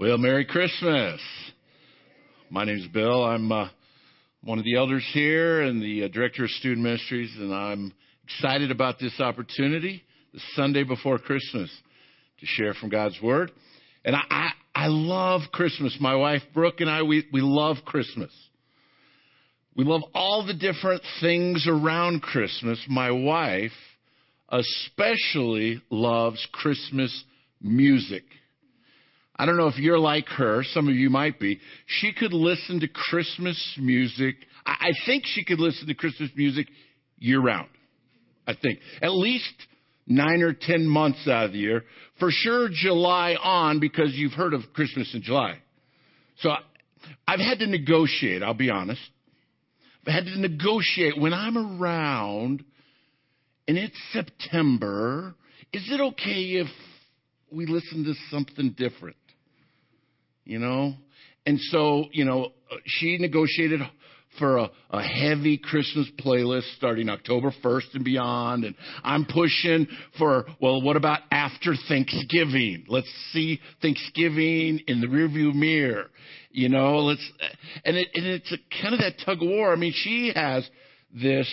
Well, Merry Christmas. My name is Bill. I'm uh, one of the elders here and the uh, director of student ministries, and I'm excited about this opportunity, the Sunday before Christmas, to share from God's Word. And I, I, I love Christmas. My wife Brooke and I, we, we love Christmas. We love all the different things around Christmas. My wife especially loves Christmas music. I don't know if you're like her. Some of you might be. She could listen to Christmas music. I think she could listen to Christmas music year round. I think. At least nine or ten months out of the year. For sure, July on, because you've heard of Christmas in July. So I've had to negotiate, I'll be honest. I've had to negotiate when I'm around and it's September. Is it okay if we listen to something different? You know? And so, you know, uh, she negotiated for a, a, heavy Christmas playlist starting October 1st and beyond. And I'm pushing for, well, what about after Thanksgiving? Let's see Thanksgiving in the rearview mirror. You know, let's, uh, and, it, and it's a, kind of that tug of war. I mean, she has this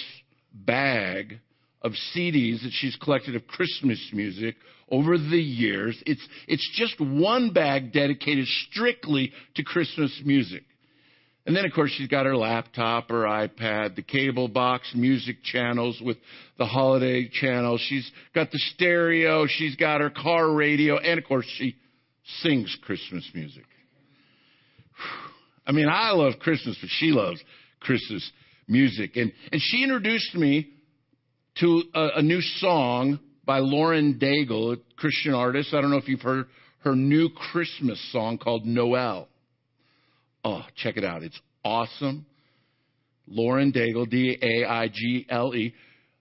bag of CDs that she's collected of Christmas music over the years. It's, it's just one bag dedicated strictly to Christmas music. And then, of course, she's got her laptop, her iPad, the cable box, music channels with the holiday channel. She's got the stereo. She's got her car radio. And, of course, she sings Christmas music. I mean, I love Christmas, but she loves Christmas music. And, and she introduced me to a, a new song by Lauren Daigle, a Christian artist. I don't know if you've heard her new Christmas song called Noel. Oh, check it out. It's awesome. Lauren Daigle, D A I G L E,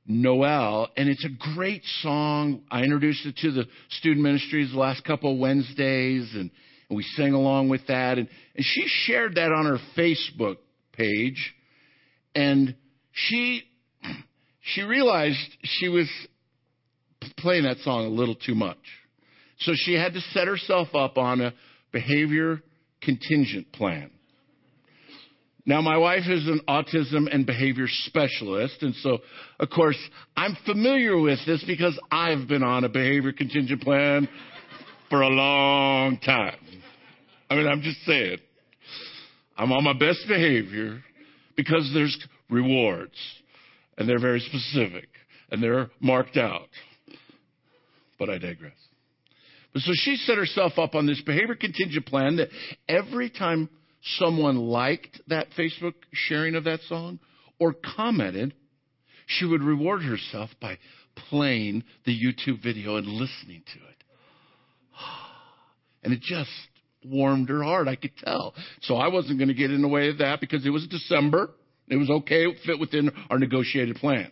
Noel, and it's a great song. I introduced it to the student ministries the last couple of Wednesdays, and, and we sang along with that. And, and she shared that on her Facebook page, and she she realized she was playing that song a little too much. So she had to set herself up on a behavior contingent plan. Now, my wife is an autism and behavior specialist, and so, of course, I'm familiar with this because I've been on a behavior contingent plan for a long time. I mean, I'm just saying. I'm on my best behavior because there's rewards, and they're very specific, and they're marked out. But I digress. But so she set herself up on this behavior contingent plan that every time someone liked that Facebook sharing of that song or commented, she would reward herself by playing the YouTube video and listening to it. And it just warmed her heart, I could tell. So I wasn't going to get in the way of that because it was December. It was okay, it fit within our negotiated plan.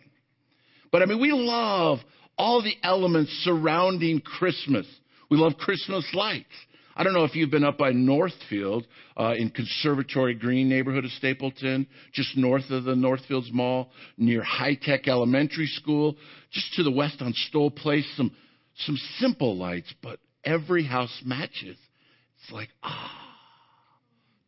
But I mean, we love all the elements surrounding Christmas. We love Christmas lights. I don't know if you've been up by Northfield uh, in Conservatory Green neighborhood of Stapleton, just north of the Northfields Mall, near High Tech Elementary School, just to the west on Stoll Place. Some some simple lights, but every house matches. It's like ah.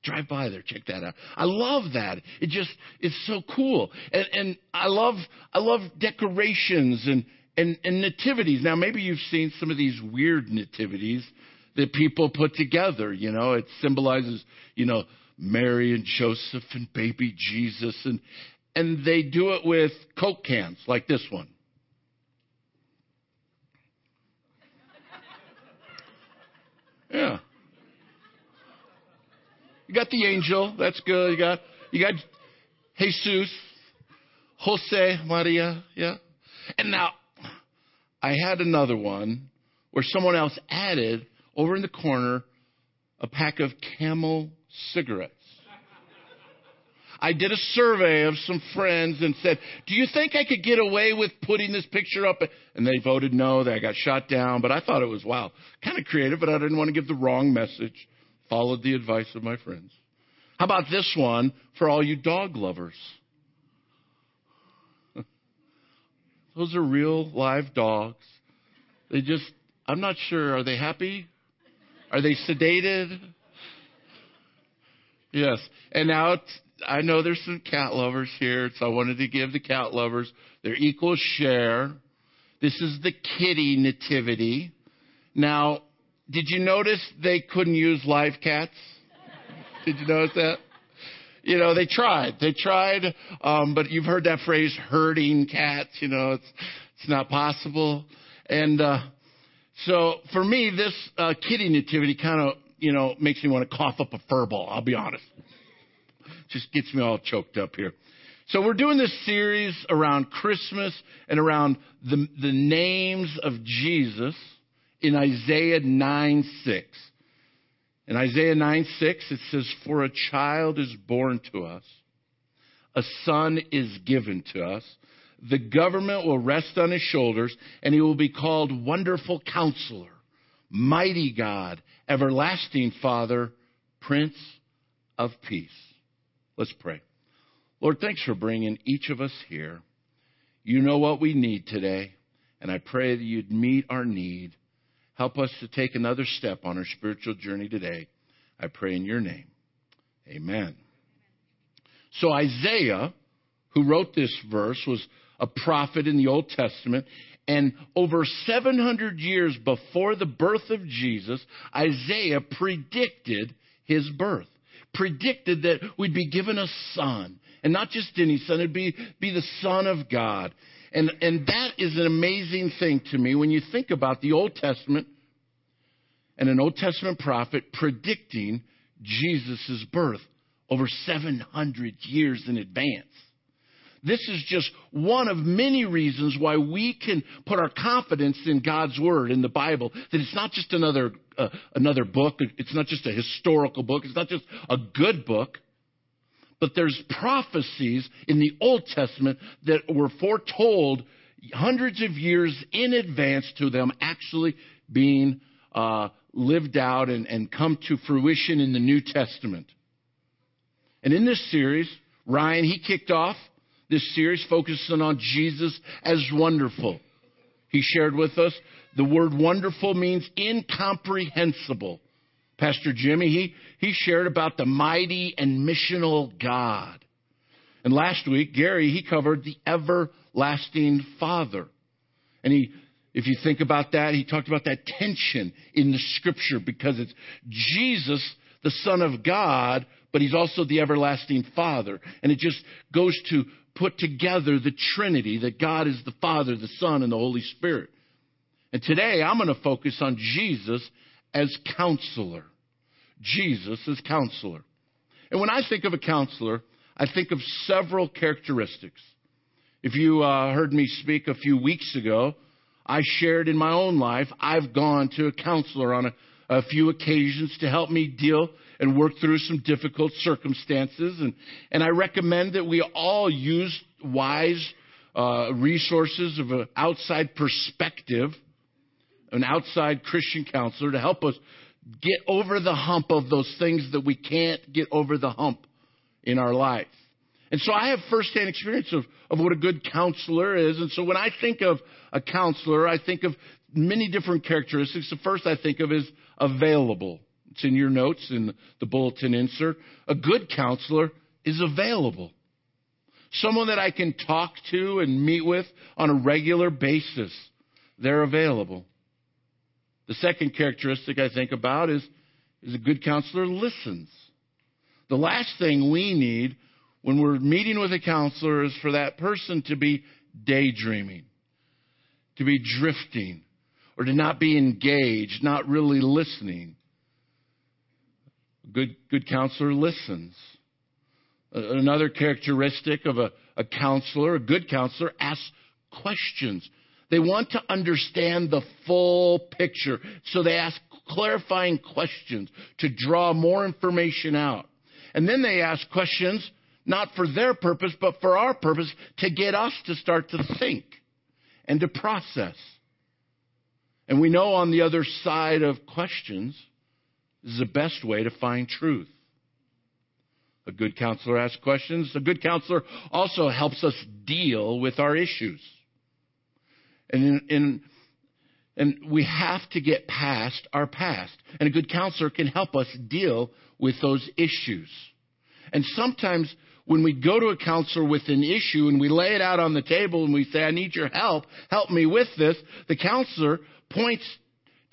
Drive by there, check that out. I love that. It just it's so cool, and and I love I love decorations and and, and nativities. Now, maybe you've seen some of these weird nativities that people put together. You know, it symbolizes, you know, Mary and Joseph and baby Jesus, and and they do it with Coke cans like this one. Yeah. You got the angel, that's good. You got you got Jesus, Jose Maria, yeah. And now I had another one where someone else added over in the corner a pack of camel cigarettes. I did a survey of some friends and said, Do you think I could get away with putting this picture up? And they voted no, I got shot down. But I thought it was, wow, kind of creative, but I didn't want to give the wrong message. Followed the advice of my friends. How about this one for all you dog lovers? Those are real live dogs. They just, I'm not sure. Are they happy? Are they sedated? Yes. And now I know there's some cat lovers here, so I wanted to give the cat lovers their equal share. This is the kitty nativity. Now, did you notice they couldn't use live cats? Did you notice that? You know, they tried. They tried, um, but you've heard that phrase, herding cats. You know, it's it's not possible. And uh, so for me, this uh, kitty nativity kind of you know makes me want to cough up a fur ball. I'll be honest. Just gets me all choked up here. So we're doing this series around Christmas and around the the names of Jesus in Isaiah 9 6. In Isaiah 9 6, it says, For a child is born to us, a son is given to us. The government will rest on his shoulders, and he will be called Wonderful Counselor, Mighty God, Everlasting Father, Prince of Peace. Let's pray. Lord, thanks for bringing each of us here. You know what we need today, and I pray that you'd meet our need. Help us to take another step on our spiritual journey today. I pray in your name. Amen. So Isaiah, who wrote this verse, was a prophet in the Old Testament. And over 700 years before the birth of Jesus, Isaiah predicted his birth, predicted that we'd be given a son. And not just any son, it'd be, be the Son of God. And, and that is an amazing thing to me when you think about the Old Testament and an Old Testament prophet predicting Jesus' birth over 700 years in advance. This is just one of many reasons why we can put our confidence in God's Word, in the Bible, that it's not just another, uh, another book, it's not just a historical book, it's not just a good book, but there's prophecies in the Old Testament that were foretold hundreds of years in advance to them actually being uh, lived out and, and come to fruition in the New Testament. And in this series, Ryan, he kicked off this series focusing on Jesus as wonderful. He shared with us the word wonderful means incomprehensible. Pastor Jimmy, he, he shared about the mighty and missional God. And last week, Gary, he covered the everlasting Father. And he, if you think about that, he talked about that tension in the scripture because it's Jesus, the Son of God, but he's also the everlasting Father. And it just goes to put together the Trinity that God is the Father, the Son, and the Holy Spirit. And today I'm going to focus on Jesus as counselor. Jesus as counselor. And when I think of a counselor, I think of several characteristics. If you uh, heard me speak a few weeks ago, I shared in my own life, I've gone to a counselor on a, a few occasions to help me deal and work through some difficult circumstances. And, and I recommend that we all use wise uh, resources of an outside perspective, an outside Christian counselor to help us get over the hump of those things that we can't get over the hump in our life. And so I have firsthand experience of, of what a good counselor is. And so when I think of a counselor, I think of many different characteristics. The first I think of is available. It's in your notes in the bulletin insert. A good counselor is available. Someone that I can talk to and meet with on a regular basis. They're available. The second characteristic I think about is, is a good counselor listens. The last thing we need when we're meeting with a counselor is for that person to be daydreaming, to be drifting, or to not be engaged, not really listening. A good, good counselor listens. Another characteristic of a, a counselor, a good counselor, asks questions. They want to understand the full picture, so they ask clarifying questions to draw more information out. And then they ask questions not for their purpose, but for our purpose to get us to start to think and to process. And we know on the other side of questions is the best way to find truth. A good counselor asks questions. A good counselor also helps us deal with our issues. And, in, and we have to get past our past. And a good counselor can help us deal with those issues. And sometimes when we go to a counselor with an issue and we lay it out on the table and we say, I need your help, help me with this, the counselor points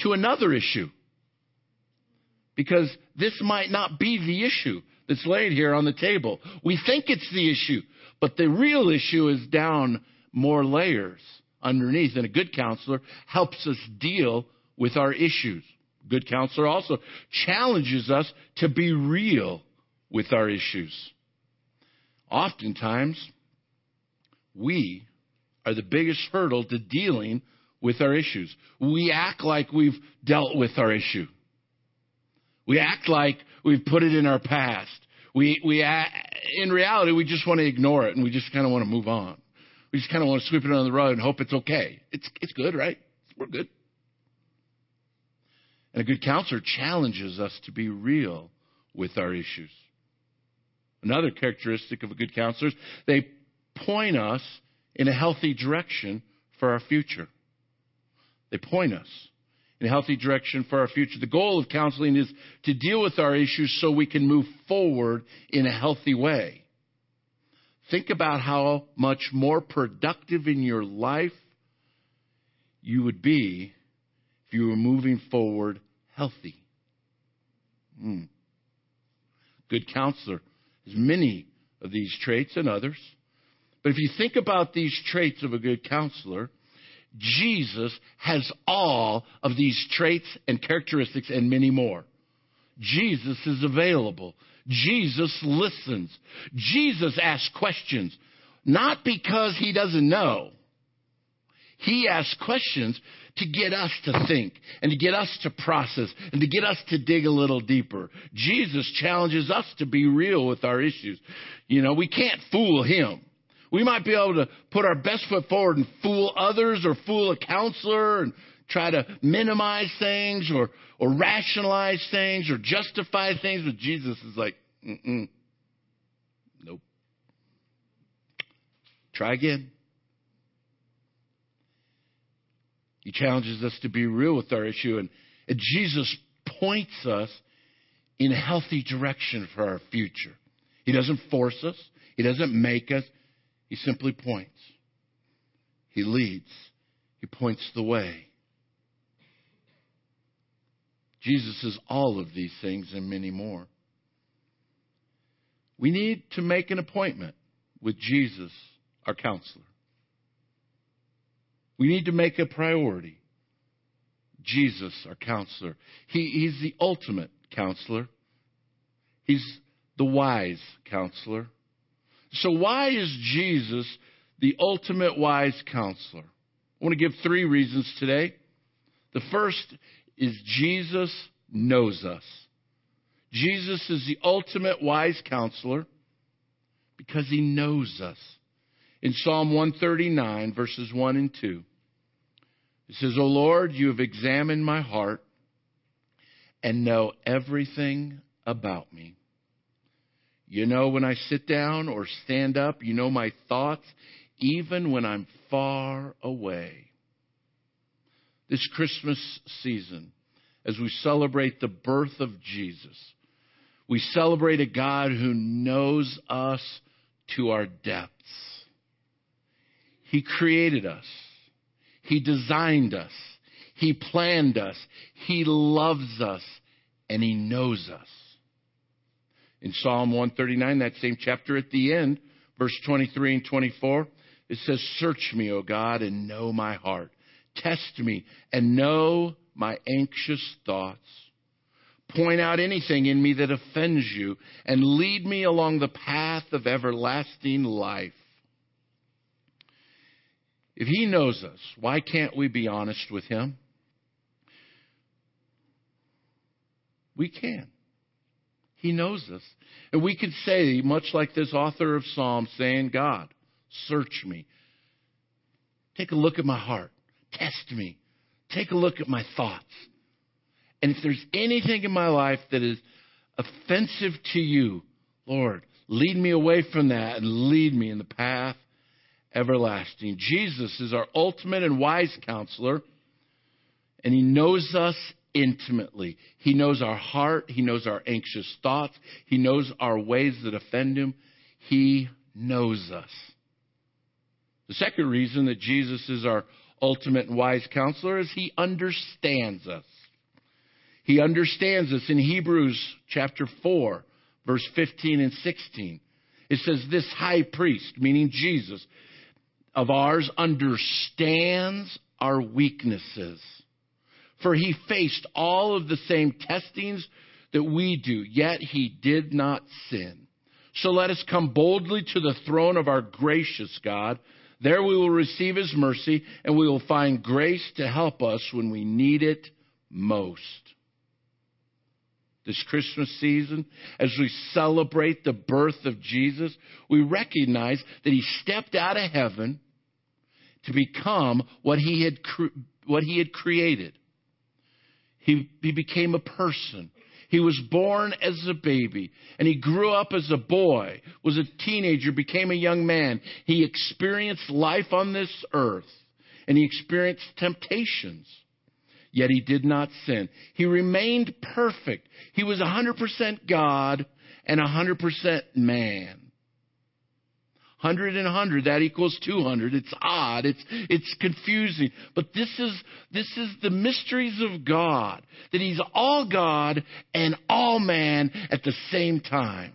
to another issue. Because this might not be the issue that's laid here on the table. We think it's the issue, but the real issue is down more layers underneath. And a good counselor helps us deal with our issues. Good counselor also challenges us to be real with our issues. Oftentimes, we are the biggest hurdle to dealing with our issues. We act like we've dealt with our issue. We act like we've put it in our past. We, we, in reality, we just want to ignore it and we just kind of want to move on. We just kind of want to sweep it under the rug and hope it's okay. It's, it's good, right? We're good. And a good counselor challenges us to be real with our issues. Another characteristic of a good counselor is they point us in a healthy direction for our future. They point us in a healthy direction for our future. The goal of counseling is to deal with our issues so we can move forward in a healthy way. Think about how much more productive in your life you would be if you were moving forward healthy. Mm. Good counselor has many of these traits and others. But if you think about these traits of a good counselor, Jesus has all of these traits and characteristics and many more. Jesus is available. Jesus listens. Jesus asks questions, not because he doesn't know. He asks questions to get us to think and to get us to process and to get us to dig a little deeper. Jesus challenges us to be real with our issues. You know, we can't fool him. We might be able to put our best foot forward and fool others or fool a counselor and try to minimize things or, or rationalize things or justify things, but Jesus is like, mm Nope. Try again. He challenges us to be real with our issue, and, and Jesus points us in a healthy direction for our future. He doesn't force us, He doesn't make us, He simply points. He leads, He points the way. Jesus is all of these things and many more. We need to make an appointment with Jesus, our counselor. We need to make a priority. Jesus, our counselor. He, he's the ultimate counselor. He's the wise counselor. So, why is Jesus the ultimate wise counselor? I want to give three reasons today. The first is Jesus knows us. Jesus is the ultimate wise counselor because he knows us in Psalm 139, verses 1 and 2. It says, O Lord, you have examined my heart and know everything about me. You know when I sit down or stand up, you know my thoughts, even when I'm far away. This Christmas season, as we celebrate the birth of Jesus, we celebrate a God who knows us to our depths. He created us. He designed us. He planned us. He loves us. And He knows us. In Psalm 139, that same chapter at the end, verse 23 and 24, it says, Search me, O God, and know my heart. Test me and know my anxious thoughts. Point out anything in me that offends you and lead me along the path of everlasting life. If He knows us, why can't we be honest with Him? We can. He knows us. And we could say, much like this author of Psalms saying, God, search me. Take a look at my heart. Test me. Take a look at my thoughts. And if there's anything in my life that is offensive to you, Lord, lead me away from that and lead me in the path everlasting. Jesus is our ultimate and wise counselor, and he knows us intimately. He knows our heart. He knows our anxious thoughts. He knows our ways that offend him. He knows us. The second reason that Jesus is our ultimate and wise counselor is he understands us. He understands us in Hebrews chapter 4, verse 15 and 16. It says, This high priest, meaning Jesus, of ours, understands our weaknesses. For he faced all of the same testings that we do, yet he did not sin. So let us come boldly to the throne of our gracious God. There we will receive his mercy and we will find grace to help us when we need it most. This Christmas season, as we celebrate the birth of Jesus, we recognize that he stepped out of heaven to become what he had, what he had created. He, he became a person. He was born as a baby and he grew up as a boy, was a teenager, became a young man. He experienced life on this earth and he experienced temptations. Yet he did not sin. He remained perfect. He was 100% God and 100% man. 100 and 100, that equals 200. It's odd. It's, it's confusing. But this is, this is the mysteries of God. That He's all God and all man at the same time.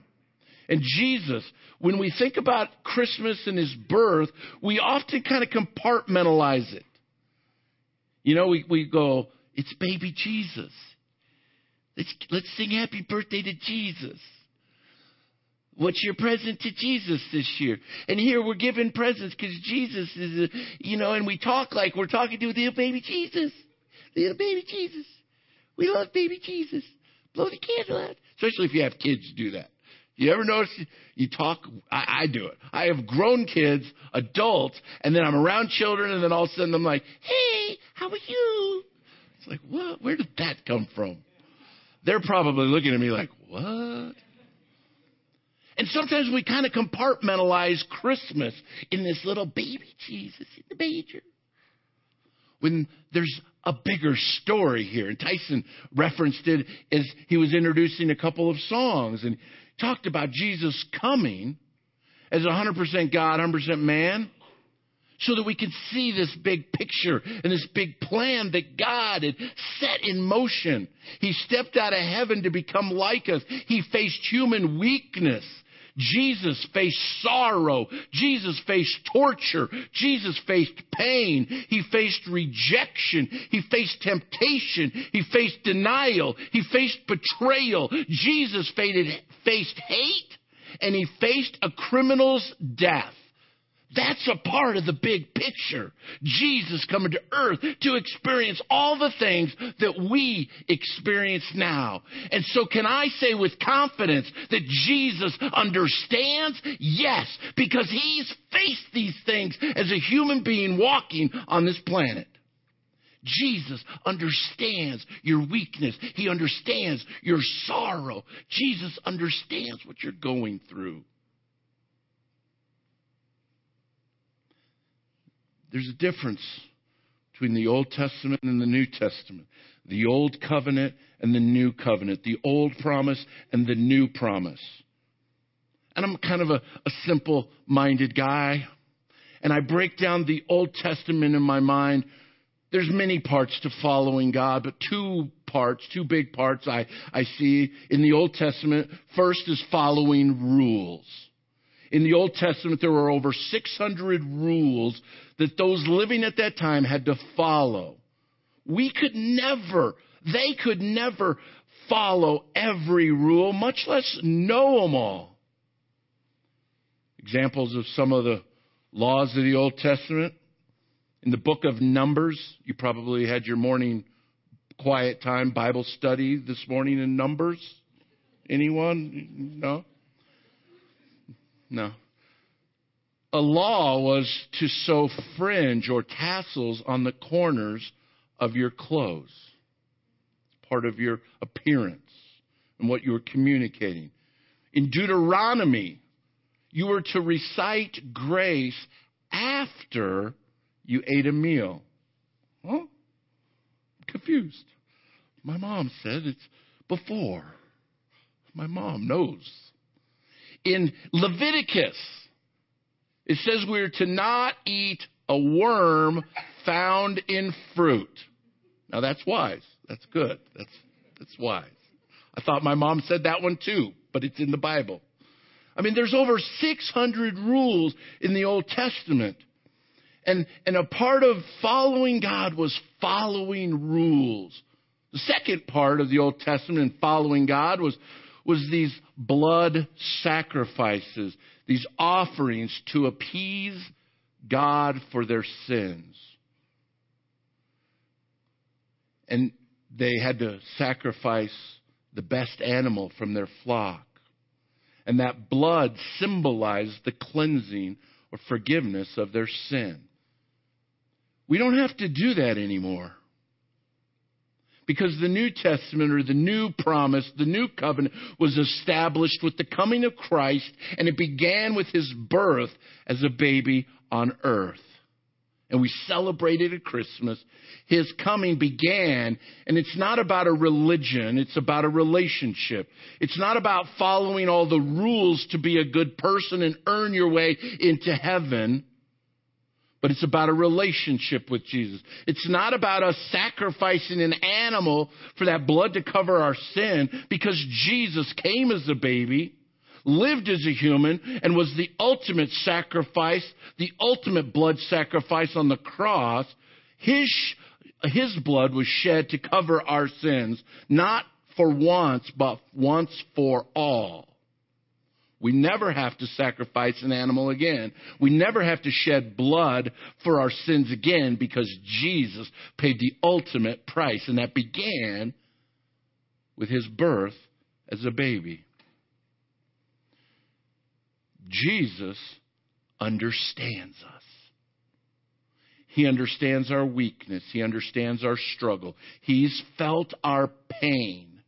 And Jesus, when we think about Christmas and His birth, we often kind of compartmentalize it. You know, we, we go, it's baby Jesus. Let's, let's sing happy birthday to Jesus. What's your present to Jesus this year? And here we're giving presents because Jesus is, a, you know, and we talk like we're talking to the little baby Jesus. Little baby Jesus. We love baby Jesus. Blow the candle out. Especially if you have kids do that. You ever notice you talk? I, I do it. I have grown kids, adults, and then I'm around children, and then all of a sudden I'm like, hey, how are you? It's like, what? Where did that come from? They're probably looking at me like, what? And sometimes we kind of compartmentalize Christmas in this little baby Jesus in the manger. When there's a bigger story here. And Tyson referenced it as he was introducing a couple of songs and talked about Jesus coming as 100% God, 100% man, so that we could see this big picture and this big plan that God had set in motion. He stepped out of heaven to become like us. He faced human weakness Jesus faced sorrow. Jesus faced torture. Jesus faced pain. He faced rejection. He faced temptation. He faced denial. He faced betrayal. Jesus faced hate and he faced a criminal's death. That's a part of the big picture. Jesus coming to earth to experience all the things that we experience now. And so can I say with confidence that Jesus understands? Yes, because he's faced these things as a human being walking on this planet. Jesus understands your weakness. He understands your sorrow. Jesus understands what you're going through. There's a difference between the Old Testament and the New Testament, the Old Covenant and the New Covenant, the Old promise and the New promise. And I'm kind of a, a simple minded guy. And I break down the Old Testament in my mind. There's many parts to following God, but two parts, two big parts I, I see in the Old Testament. First is following rules. In the Old Testament, there were over 600 rules that those living at that time had to follow. We could never, they could never follow every rule, much less know them all. Examples of some of the laws of the Old Testament. In the book of Numbers, you probably had your morning quiet time Bible study this morning in Numbers. Anyone? No? No. A law was to sew fringe or tassels on the corners of your clothes, part of your appearance and what you were communicating. In Deuteronomy, you were to recite grace after you ate a meal. Huh? Confused. My mom said it's before. My mom knows. In Leviticus, it says we're to not eat a worm found in fruit. Now that's wise. That's good. That's that's wise. I thought my mom said that one too, but it's in the Bible. I mean, there's over 600 rules in the Old Testament. And, and a part of following God was following rules. The second part of the Old Testament in following God was, was these blood sacrifices, these offerings to appease God for their sins. And they had to sacrifice the best animal from their flock. And that blood symbolized the cleansing or forgiveness of their sin. We don't have to do that anymore. Because the New Testament or the new promise, the new covenant was established with the coming of Christ and it began with his birth as a baby on earth and we celebrated at Christmas. His coming began, and it's not about a religion, it's about a relationship. It's not about following all the rules to be a good person and earn your way into heaven. But it's about a relationship with Jesus. It's not about us sacrificing an animal for that blood to cover our sin because Jesus came as a baby lived as a human, and was the ultimate sacrifice, the ultimate blood sacrifice on the cross, his, his blood was shed to cover our sins, not for once, but once for all. We never have to sacrifice an animal again. We never have to shed blood for our sins again because Jesus paid the ultimate price. And that began with his birth as a baby. Jesus understands us. He understands our weakness. He understands our struggle. He's felt our pain.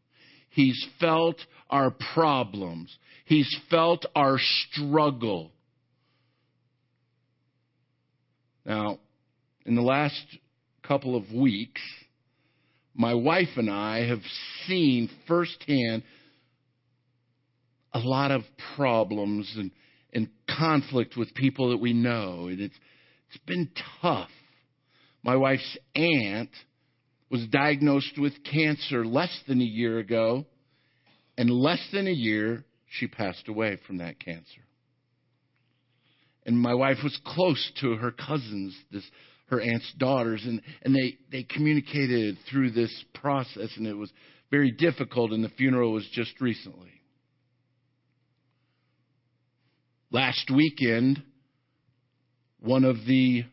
He's felt our problems. He's felt our struggle. Now, in the last couple of weeks, my wife and I have seen firsthand a lot of problems and and conflict with people that we know. And it's, it's been tough. My wife's aunt was diagnosed with cancer less than a year ago, and less than a year, she passed away from that cancer. And my wife was close to her cousins, this her aunt's daughters, and, and they, they communicated through this process, and it was very difficult, and the funeral was just recently. Last weekend, one of the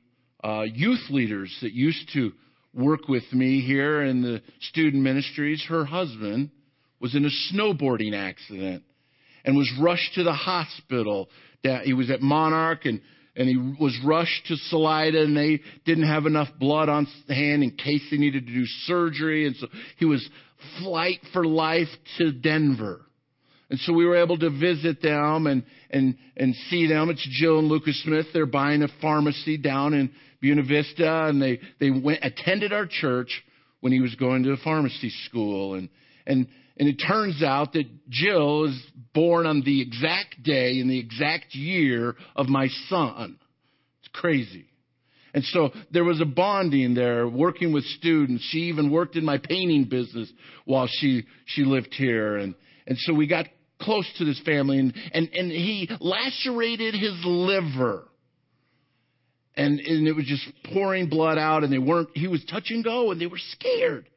uh, youth leaders that used to work with me here in the student ministries, her husband was in a snowboarding accident and was rushed to the hospital. He was at Monarch and and he was rushed to Salida and they didn't have enough blood on hand in case they needed to do surgery and so he was flight for life to Denver. And so we were able to visit them and, and, and see them. It's Jill and Lucas Smith. They're buying a pharmacy down in Buena Vista and they, they went, attended our church when he was going to pharmacy school. And, and, and it turns out that Jill is born on the exact day in the exact year of my son. It's crazy. And so there was a bonding there, working with students. She even worked in my painting business while she, she lived here. And, and so we got close to this family, and, and, and he lacerated his liver. And, and it was just pouring blood out, and they weren't, he was touch and go, and they were scared.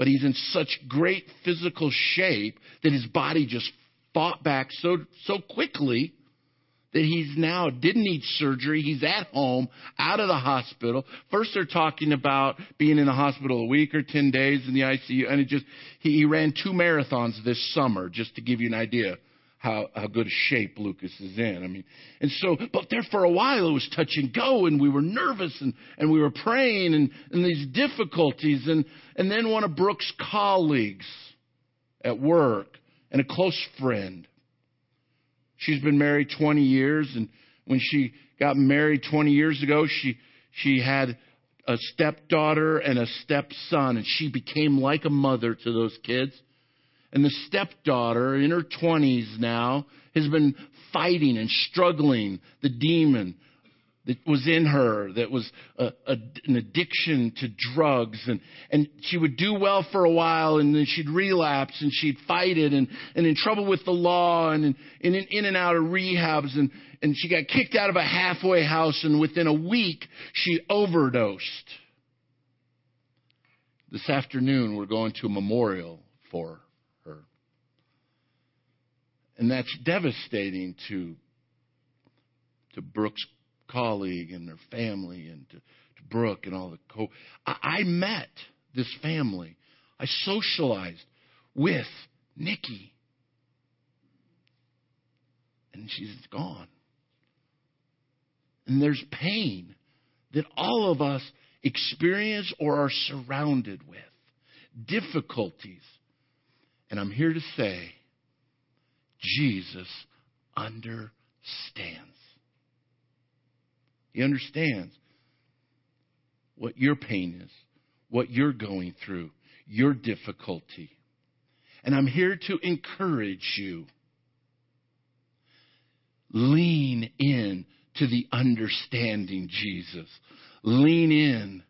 But he's in such great physical shape that his body just fought back so, so quickly that he's now didn't need surgery. He's at home, out of the hospital. First, they're talking about being in the hospital a week or 10 days in the ICU. And it just, he, he ran two marathons this summer, just to give you an idea how, how good a shape Lucas is in. I mean, and so, but there for a while it was touch and go and we were nervous and, and we were praying and, and these difficulties. And, and then one of Brooke's colleagues at work and a close friend She's been married 20 years, and when she got married 20 years ago, she she had a stepdaughter and a stepson, and she became like a mother to those kids. And the stepdaughter, in her 20s now, has been fighting and struggling the demon that was in her, that was a, a, an addiction to drugs. And, and she would do well for a while, and then she'd relapse, and she'd fight it, and, and in trouble with the law, and, and in, in and out of rehabs. And, and she got kicked out of a halfway house, and within a week, she overdosed. This afternoon, we're going to a memorial for her. And that's devastating to, to Brooke's colleague and their family and to, to Brooke and all the co. I, I met this family. I socialized with Nikki. And she's gone. And there's pain that all of us experience or are surrounded with, difficulties. And I'm here to say, Jesus understands. He understands what your pain is, what you're going through, your difficulty. And I'm here to encourage you. Lean in to the understanding Jesus. Lean in.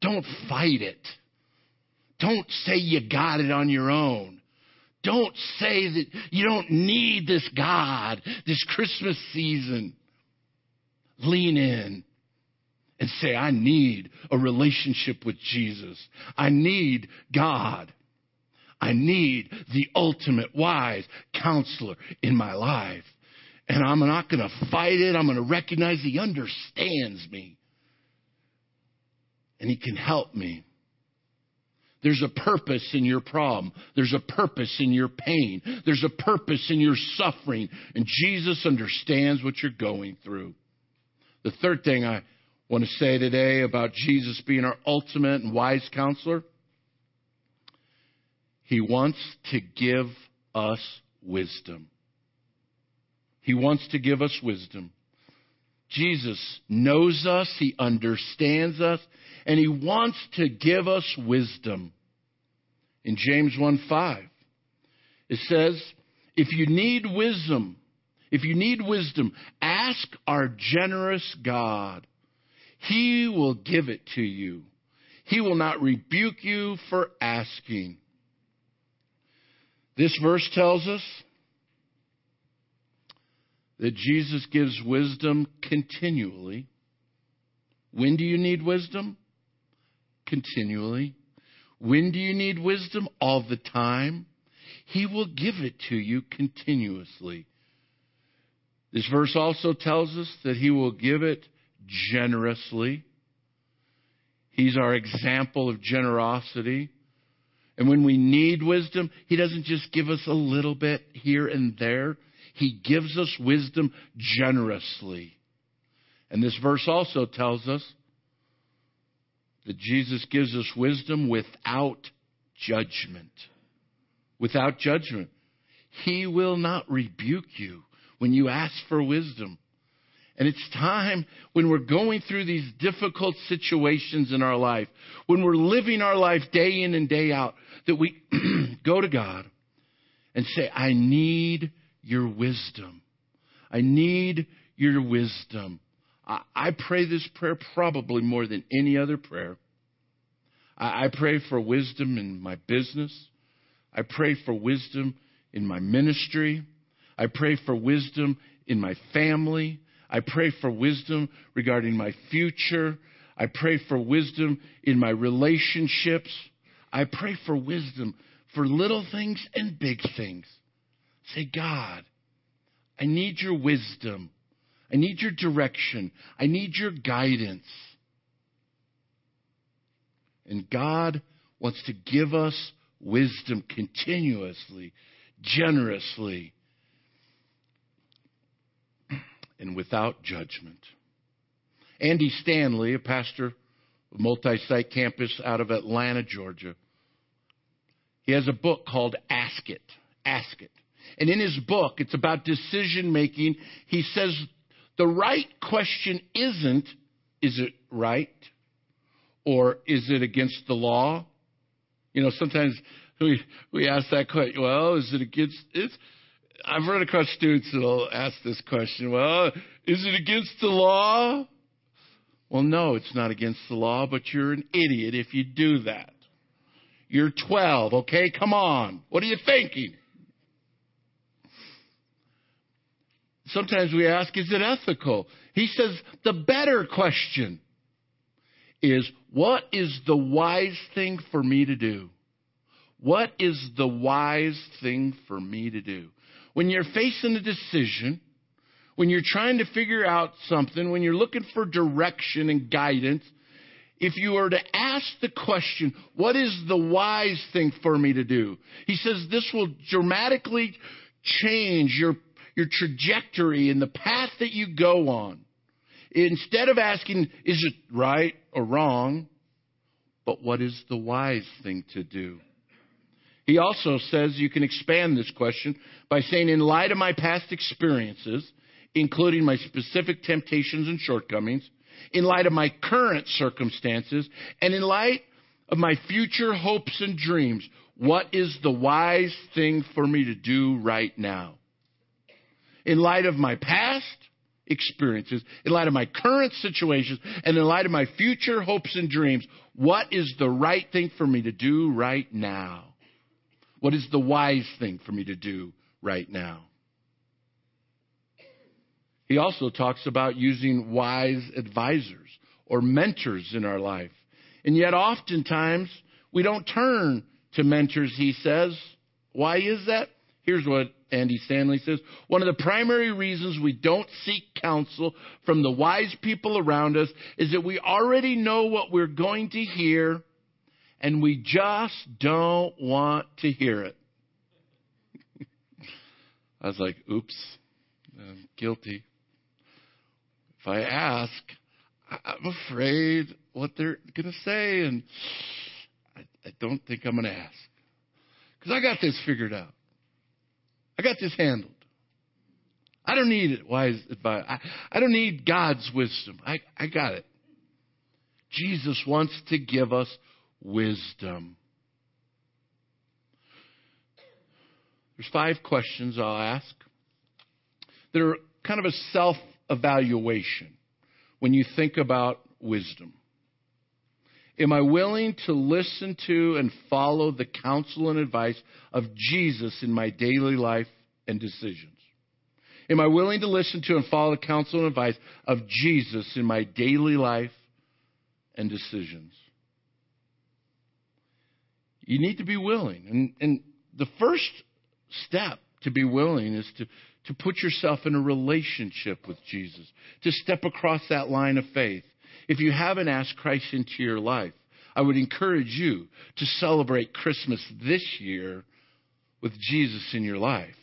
Don't fight it. Don't say you got it on your own. Don't say that you don't need this God this Christmas season. Lean in and say, I need a relationship with Jesus. I need God. I need the ultimate wise counselor in my life. And I'm not going to fight it. I'm going to recognize He understands me. And He can help me. There's a purpose in your problem. There's a purpose in your pain. There's a purpose in your suffering. And Jesus understands what you're going through. The third thing I want to say today about Jesus being our ultimate and wise counselor, he wants to give us wisdom. He wants to give us wisdom. Jesus knows us, He understands us, and He wants to give us wisdom. In James 1 5, it says, If you need wisdom, if you need wisdom, ask our generous God. He will give it to you. He will not rebuke you for asking. This verse tells us that Jesus gives wisdom continually. When do you need wisdom? Continually. When do you need wisdom? All the time. He will give it to you continuously. This verse also tells us that He will give it generously. He's our example of generosity. And when we need wisdom, He doesn't just give us a little bit here and there. He gives us wisdom generously. And this verse also tells us that Jesus gives us wisdom without judgment. Without judgment. He will not rebuke you when you ask for wisdom. And it's time when we're going through these difficult situations in our life, when we're living our life day in and day out, that we go to God and say, I need your wisdom. I need your wisdom. I, pray this prayer probably more than any other prayer. I pray for wisdom in my business. I pray for wisdom in my ministry. I pray for wisdom in my family. I pray for wisdom regarding my future. I pray for wisdom in my relationships. I pray for wisdom for little things and big things. Say, God, I need your wisdom. I need your direction. I need your guidance. And God wants to give us wisdom continuously, generously, and without judgment. Andy Stanley, a pastor of multi site campus out of Atlanta, Georgia, he has a book called Ask It. Ask It. And in his book, it's about decision making. He says the right question isn't, is it right? or is it against the law? You know, sometimes we we ask that question. Well, is it against? It's, I've run across students that'll ask this question. Well, is it against the law? Well, no, it's not against the law, but you're an idiot if you do that. You're 12, okay? Come on. What are you thinking? Sometimes we ask, is it ethical? He says the better question is, what is the wise thing for me to do? What is the wise thing for me to do? When you're facing a decision, when you're trying to figure out something, when you're looking for direction and guidance, if you were to ask the question, what is the wise thing for me to do? He says this will dramatically change your, your trajectory and the path that you go on. Instead of asking, is it right or wrong? But what is the wise thing to do? He also says you can expand this question by saying, in light of my past experiences, including my specific temptations and shortcomings, in light of my current circumstances, and in light of my future hopes and dreams, what is the wise thing for me to do right now? In light of my past experiences, in light of my current situations, and in light of my future hopes and dreams, what is the right thing for me to do right now? What is the wise thing for me to do right now? He also talks about using wise advisors or mentors in our life. And yet, oftentimes, we don't turn to mentors, he says. Why is that? Here's what Andy Stanley says. One of the primary reasons we don't seek counsel from the wise people around us is that we already know what we're going to hear and we just don't want to hear it. I was like, oops, I'm guilty. If I ask, I'm afraid what they're going to say, and I, I don't think I'm going to ask. Because I got this figured out. I got this handled. I don't need it, wise advice. I, I don't need God's wisdom. I, I got it. Jesus wants to give us wisdom. There's five questions I'll ask. that are kind of a self evaluation when you think about wisdom. Am I willing to listen to and follow the counsel and advice of Jesus in my daily life and decisions? Am I willing to listen to and follow the counsel and advice of Jesus in my daily life and decisions? You need to be willing. And, and the first step to be willing is to, to put yourself in a relationship with Jesus, to step across that line of faith. If you haven't asked Christ into your life, I would encourage you to celebrate Christmas this year with Jesus in your life,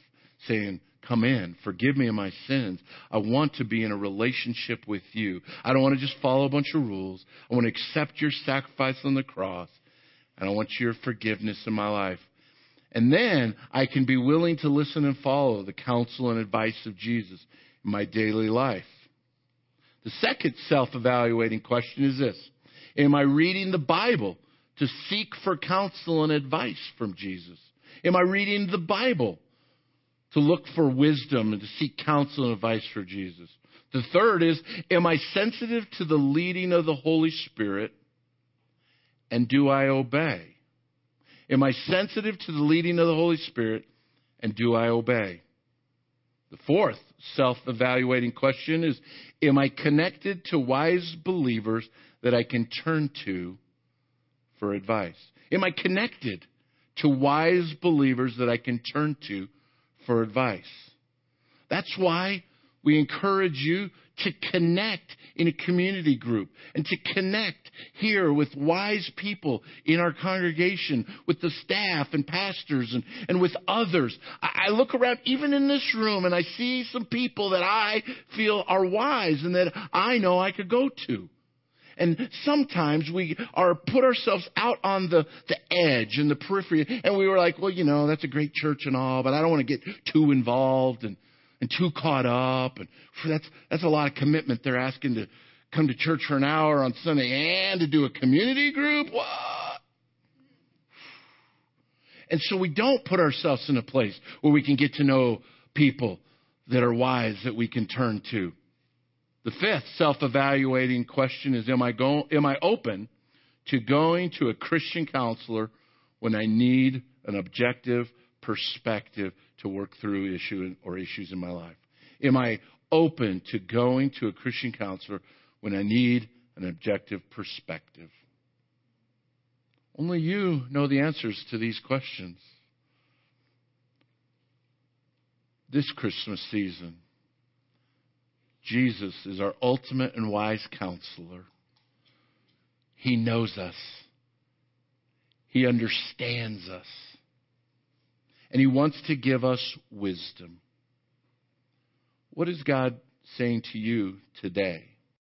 saying, Come in, forgive me of my sins. I want to be in a relationship with you. I don't want to just follow a bunch of rules. I want to accept your sacrifice on the cross, and I want your forgiveness in my life. And then I can be willing to listen and follow the counsel and advice of Jesus in my daily life. The second self evaluating question is this Am I reading the Bible to seek for counsel and advice from Jesus? Am I reading the Bible to look for wisdom and to seek counsel and advice from Jesus? The third is Am I sensitive to the leading of the Holy Spirit and do I obey? Am I sensitive to the leading of the Holy Spirit and do I obey? The fourth self evaluating question is Am I connected to wise believers that I can turn to for advice? Am I connected to wise believers that I can turn to for advice? That's why we encourage you to connect in a community group and to connect here with wise people in our congregation, with the staff and pastors and, and with others. I, I look around even in this room and I see some people that I feel are wise and that I know I could go to. And sometimes we are put ourselves out on the, the edge and the periphery, and we were like, well, you know, that's a great church and all, but I don't want to get too involved and and too caught up. And that's, that's a lot of commitment they're asking to come to church for an hour on Sunday and to do a community group? What? And so we don't put ourselves in a place where we can get to know people that are wise that we can turn to. The fifth self-evaluating question is, am I, go, am I open to going to a Christian counselor when I need an objective perspective to work through issue or issues in my life? Am I open to going to a Christian counselor when I need an objective perspective? Only you know the answers to these questions. This Christmas season, Jesus is our ultimate and wise counselor. He knows us. He understands us. And He wants to give us wisdom. What is God saying to you today?